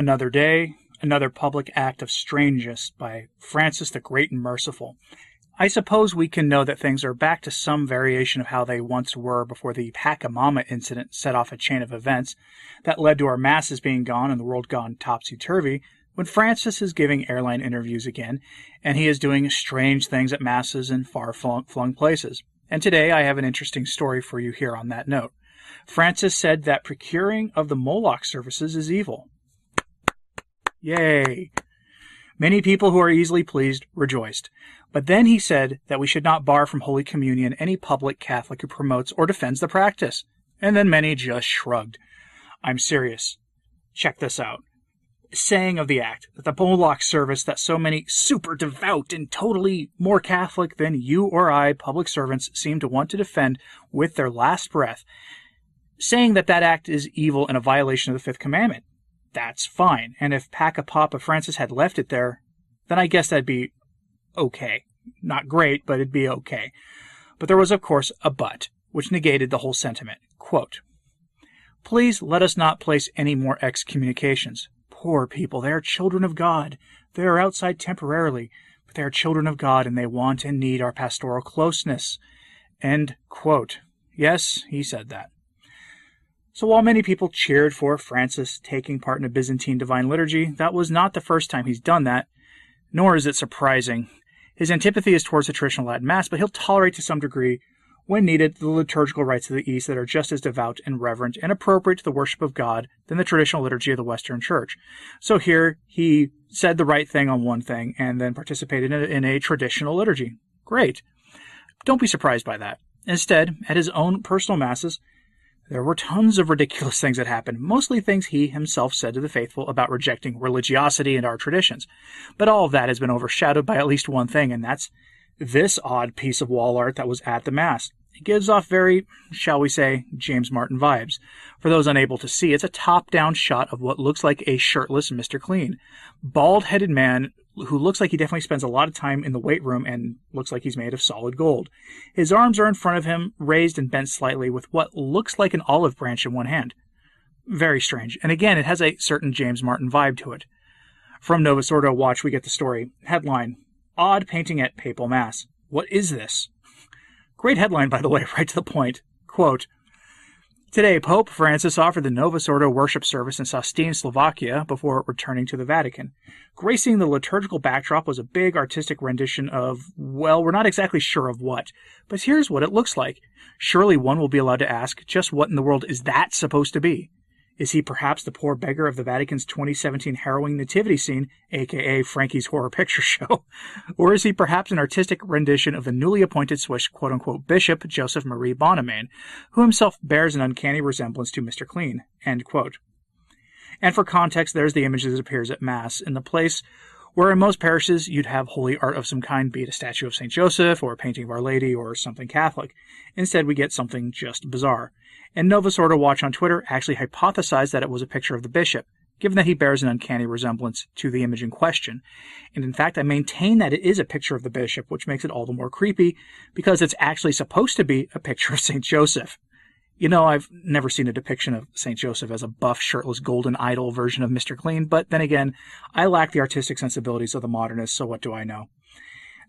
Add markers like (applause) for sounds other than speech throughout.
Another day, another public act of strangeness by Francis the Great and Merciful. I suppose we can know that things are back to some variation of how they once were before the Pachamama incident set off a chain of events that led to our masses being gone and the world gone topsy turvy. When Francis is giving airline interviews again, and he is doing strange things at masses in far flung places. And today I have an interesting story for you here on that note. Francis said that procuring of the Moloch services is evil. Yay! Many people who are easily pleased rejoiced. But then he said that we should not bar from Holy Communion any public Catholic who promotes or defends the practice. And then many just shrugged. I'm serious. Check this out. Saying of the act that the Moloch service that so many super devout and totally more Catholic than you or I public servants seem to want to defend with their last breath, saying that that act is evil and a violation of the fifth commandment. That's fine. And if Pacapapa Francis had left it there, then I guess that'd be okay. Not great, but it'd be okay. But there was, of course, a but, which negated the whole sentiment. Quote, Please let us not place any more excommunications. Poor people, they are children of God. They are outside temporarily, but they are children of God and they want and need our pastoral closeness. End quote. Yes, he said that. So while many people cheered for Francis taking part in a Byzantine divine liturgy, that was not the first time he's done that, nor is it surprising. His antipathy is towards the traditional Latin Mass, but he'll tolerate to some degree, when needed, the liturgical rites of the East that are just as devout and reverent and appropriate to the worship of God than the traditional liturgy of the Western Church. So here he said the right thing on one thing and then participated in a, traditional liturgy. Great. Don't be surprised by that. Instead, at his own personal masses, there were tons of ridiculous things that happened, mostly things he himself said to the faithful about rejecting religiosity and our traditions. But all of that has been overshadowed by at least one thing, and that's this odd piece of wall art that was at the Mass. It gives off very, shall we say, James Martin vibes. For those unable to see, it's a top down shot of what looks like a shirtless Mr. Clean. Bald headed man who looks like he definitely spends a lot of time in the weight room and looks like he's made of solid gold. His arms are in front of him, raised and bent slightly, with what looks like an olive branch in one hand. Very strange. And again, it has a certain James Martin vibe to it. From Novus Ordo Watch, we get the story. Headline Odd painting at Papal Mass. What is this? Great headline, by the way, (laughs) right to the point. Quote, Today, Pope Francis offered the Novus Ordo worship service in Šaštín, Slovakia, before returning to the Vatican. Gracing the liturgical backdrop was a big artistic rendition of, well, we're not exactly sure of what, but here's what it looks like. Surely one will be allowed to ask, just what in the world is that supposed to be? Is he perhaps the poor beggar of the Vatican's 2017 harrowing nativity scene, aka Frankie's Horror Picture (laughs) Show? or is he perhaps an artistic rendition of the newly appointed Swiss quote unquote Bishop Joseph Marie Bonnemain, who himself bears an uncanny resemblance to Mr. Clean? And for context, there's the image that appears at Mass in the place where in most parishes you'd have holy art of some kind, be it a statue of St. Joseph or a painting of Our Lady or something Catholic. Instead, we get something just bizarre and Novus Ordo Watch on Twitter actually hypothesized that it was a picture of the bishop, given that he bears an uncanny resemblance to the image in question. And in fact, I maintain that it is a picture of the bishop, which makes it all the more creepy because it's actually supposed to be a picture of St. Joseph. You know, I've never seen a depiction of St. Joseph as a buff, shirtless, golden idol version of Mr. Clean, but then again, I lack the artistic sensibilities of the modernists, so what do I know?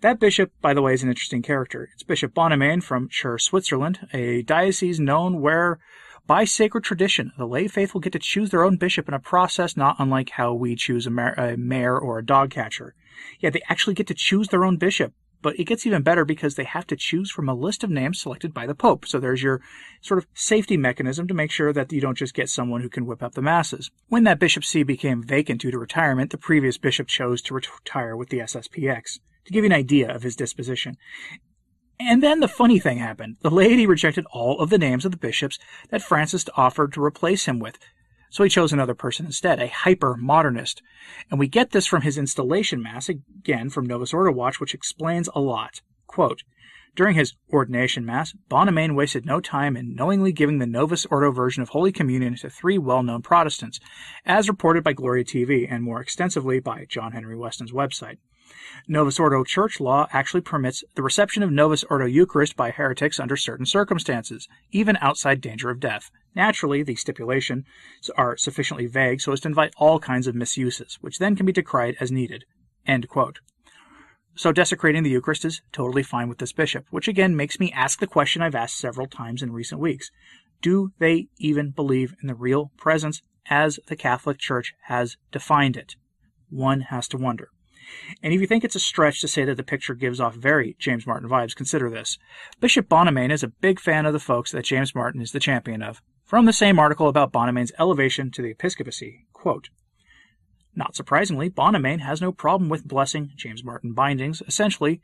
That bishop, by the way, is an interesting character. It's Bishop Bonnemain from Chur, Switzerland, a diocese known where, by sacred tradition, the lay faithful get to choose their own bishop in a process not unlike how we choose a, mayor or a dog catcher. Yeah, they actually get to choose their own bishop, but it gets even better because they have to choose from a list of names selected by the Pope. So there's your sort of safety mechanism to make sure that you don't just get someone who can whip up the masses. When that bishop see became vacant due to retirement, the previous bishop chose to retire with the SSPX to give you an idea of his disposition. And then the funny thing happened. The laity rejected all of the names of the bishops that Francis offered to replace him with. So he chose another person instead, a hyper modernist. And we get this from his installation mass, again from Novus Ordo Watch, which explains a lot. Quote, during his ordination mass, Bonnemain wasted no time in knowingly giving the Novus Ordo version of Holy Communion to three well-known Protestants, as reported by Gloria TV and more extensively by John Henry Weston's website. Novus Ordo church law actually permits the reception of Novus Ordo Eucharist by heretics under certain circumstances, even outside danger of death. Naturally, the stipulations are sufficiently vague so as to invite all kinds of misuses, which then can be decried as needed. So desecrating the Eucharist is totally fine with this bishop, which again makes me ask the question I've asked several times in recent weeks. Do they even believe in the real presence as the Catholic Church has defined it? One has to wonder. And if you think it's a stretch to say that the picture gives off very James Martin vibes, consider this. Bishop Bonnemain is a big fan of the folks that James Martin is the champion of. From the same article about Bonnemain's elevation to the episcopacy, quote, not surprisingly, Bonnemain has no problem with blessing James Martin bindings, essentially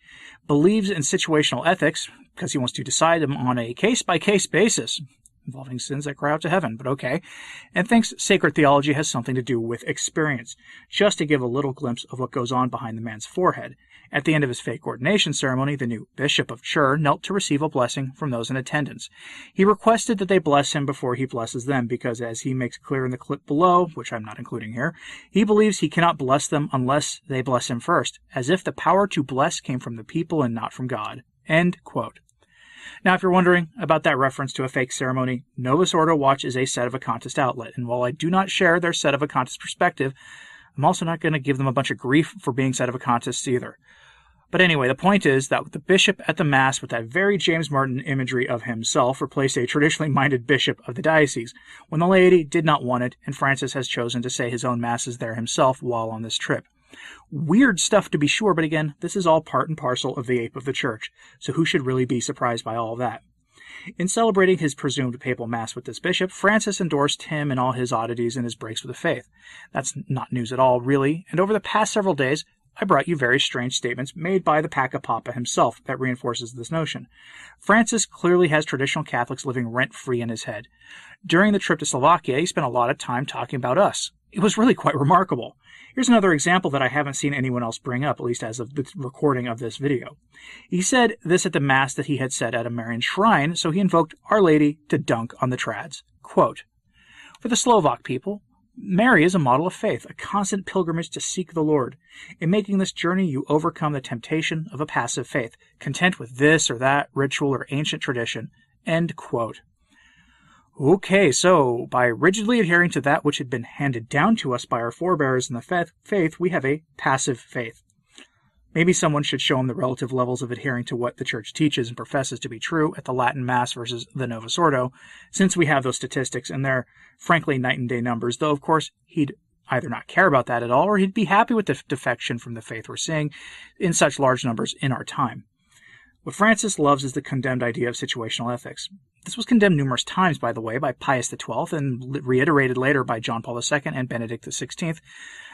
believes in situational ethics because he wants to decide them on a case by case basis involving sins that cry out to heaven, but okay, and thinks sacred theology has something to do with experience, just to give a little glimpse of what goes on behind the man's forehead. At the end of his fake ordination ceremony, the new Bishop of Chur knelt to receive a blessing from those in attendance. He requested that they bless him before he blesses them, because as he makes clear in the clip below, which I'm not including here, he believes he cannot bless them unless they bless him first, as if the power to bless came from the people and not from God. End quote. Now, if you're wondering about that reference to a fake ceremony, Novus Ordo Watch is a sedevacantist outlet, and while I do not share their sedevacantist perspective, I'm also not going to give them a bunch of grief for being sedevacantist either. But anyway, the point is that the bishop at the Mass with that very James Martin imagery of himself replaced a traditionally minded bishop of the diocese when the laity did not want it, and Francis has chosen to say his own Masses there himself while on this trip. Weird stuff to be sure, but again, this is all part and parcel of the ape of the church, so who should really be surprised by all that? In celebrating his presumed papal mass with this bishop, Francis endorsed him and all his oddities and his breaks with the faith. That's not news at all, really, and over the past several days, I brought you very strange statements made by the Paca Papa himself that reinforces this notion. Francis clearly has traditional Catholics living rent free in his head. During the trip to Slovakia, he spent a lot of time talking about us. It was really quite remarkable. Here's another example that I haven't seen anyone else bring up, at least as of the recording of this video. He said this at the Mass that he had said at a Marian shrine, so he invoked Our Lady to dunk on the trads. Quote, For the Slovak people, Mary is a model of faith, a constant pilgrimage to seek the Lord. In making this journey, you overcome the temptation of a passive faith, content with this or that ritual or ancient tradition. End quote. Okay, so by rigidly adhering to that which had been handed down to us by our forebears in the faith, we have a passive faith. Maybe someone should show him the relative levels of adhering to what the church teaches and professes to be true at the Latin Mass versus the Novus Ordo, since we have those statistics and they're frankly night and day numbers, though of course he'd either not care about that at all or he'd be happy with the defection from the faith we're seeing in such large numbers in our time. What Francis loves is the condemned idea of situational ethics. This was condemned numerous times, by the way, by Pius XII and reiterated later by John Paul II and Benedict XVI,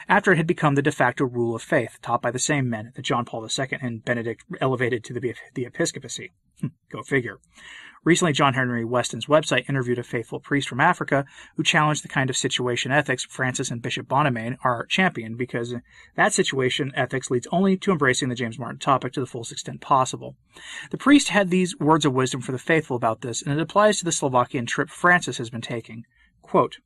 after it had become the de facto rule of faith taught by the same men that John Paul II and Benedict elevated to the, the episcopacy. Hmm, go figure. Recently, John Henry Weston's website interviewed a faithful priest from Africa who challenged the kind of situation ethics Francis and Bishop Bonnemain are championed because that situation ethics leads only to embracing the James Martin topic to the fullest extent possible. The priest had these words of wisdom for the faithful about this, and it applies to the Slovakian trip Francis has been taking. Quote,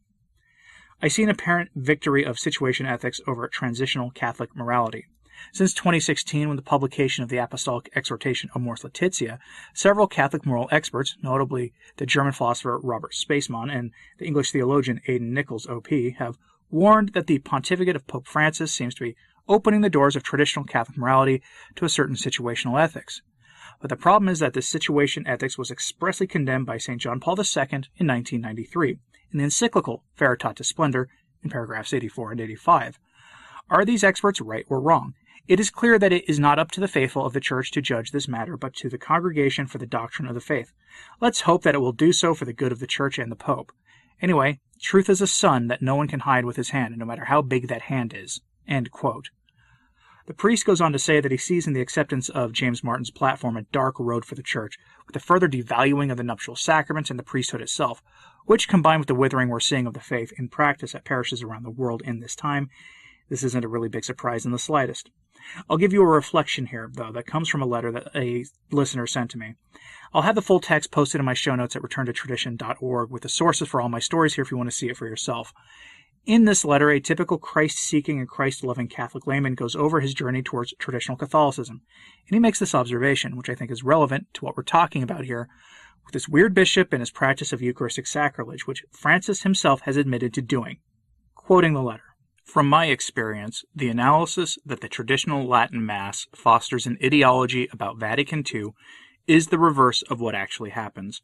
I see an apparent victory of situation ethics over transitional Catholic morality. Since 2016, when the publication of the Apostolic Exhortation Amoris Laetitia, several Catholic moral experts, notably the German philosopher Robert Spaemann and the English theologian Aidan Nichols, OP, have warned that the pontificate of Pope Francis seems to be opening the doors of traditional Catholic morality to a certain situational ethics. But the problem is that this situation ethics was expressly condemned by St. John Paul II in 1993 in the encyclical Veritatis Splendor in paragraphs 84 and 85. Are these experts right or wrong? It is clear that it is not up to the faithful of the Church to judge this matter, but to the Congregation for the Doctrine of the Faith. Let's hope that it will do so for the good of the Church and the Pope. Anyway, truth is a sun that no one can hide with his hand, no matter how big that hand is. The priest goes on to say that he sees in the acceptance of James Martin's platform a dark road for the Church, with the further devaluing of the nuptial sacraments and the priesthood itself, which, combined with the withering we're seeing of the faith in practice at parishes around the world in this time, this isn't a really big surprise in the slightest. I'll give you a reflection here, though, that comes from a letter that a listener sent to me. I'll have the full text posted in my show notes at returntotradition.org with the sources for all my stories here if you want to see it for yourself. In this letter, a typical Christ seeking and Christ loving Catholic layman goes over his journey towards traditional Catholicism. And he makes this observation, which I think is relevant to what we're talking about here, with this weird bishop and his practice of Eucharistic sacrilege, which Francis himself has admitted to doing. Quoting the letter From my experience, the analysis that the traditional Latin Mass fosters an ideology about Vatican II is the reverse of what actually happens.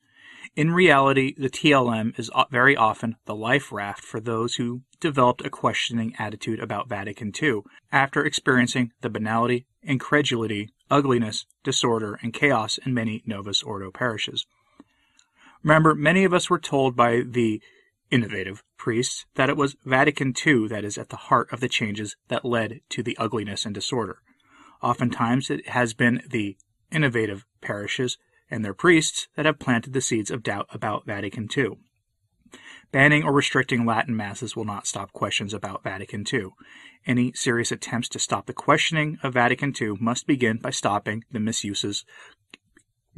In reality, the TLM is very often the life raft for those who developed a questioning attitude about Vatican II after experiencing the banality, incredulity, ugliness, disorder, and chaos in many Novus Ordo parishes. Remember, many of us were told by the innovative priests that it was Vatican II that is at the heart of the changes that led to the ugliness and disorder. Oftentimes, it has been the innovative parishes and their priests that have planted the seeds of doubt about Vatican II. Banning or restricting Latin masses will not stop questions about Vatican II. Any serious attempts to stop the questioning of Vatican II must begin by stopping the misuses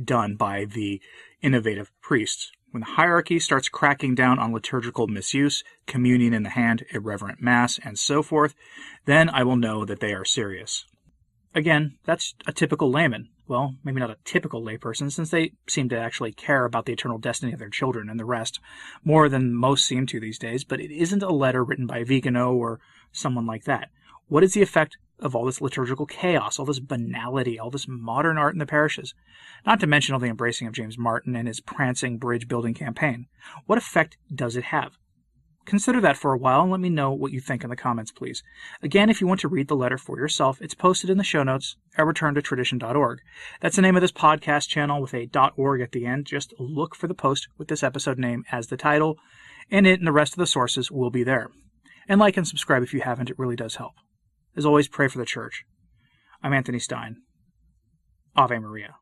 done by the innovative priests. When the hierarchy starts cracking down on liturgical misuse, communion in the hand, irreverent mass, and so forth, then I will know that they are serious. Again, that's a typical layman well, maybe not a typical layperson, since they seem to actually care about the eternal destiny of their children and the rest more than most seem to these days, but it isn't a letter written by Vigano or someone like that. What is the effect of all this liturgical chaos, all this banality, all this modern art in the parishes? Not to mention all the embracing of James Martin and his prancing bridge building campaign. What effect does it have? Consider that for a while and let me know what you think in the comments, please. Again, if you want to read the letter for yourself, it's posted in the show notes at returntotradition.org. That's the name of this podcast channel with a .org at the end. Just look for the post with this episode name as the title, and it and the rest of the sources will be there. And like and subscribe if you haven't, it really does help. As always, pray for the church. I'm Anthony Stine. Ave Maria.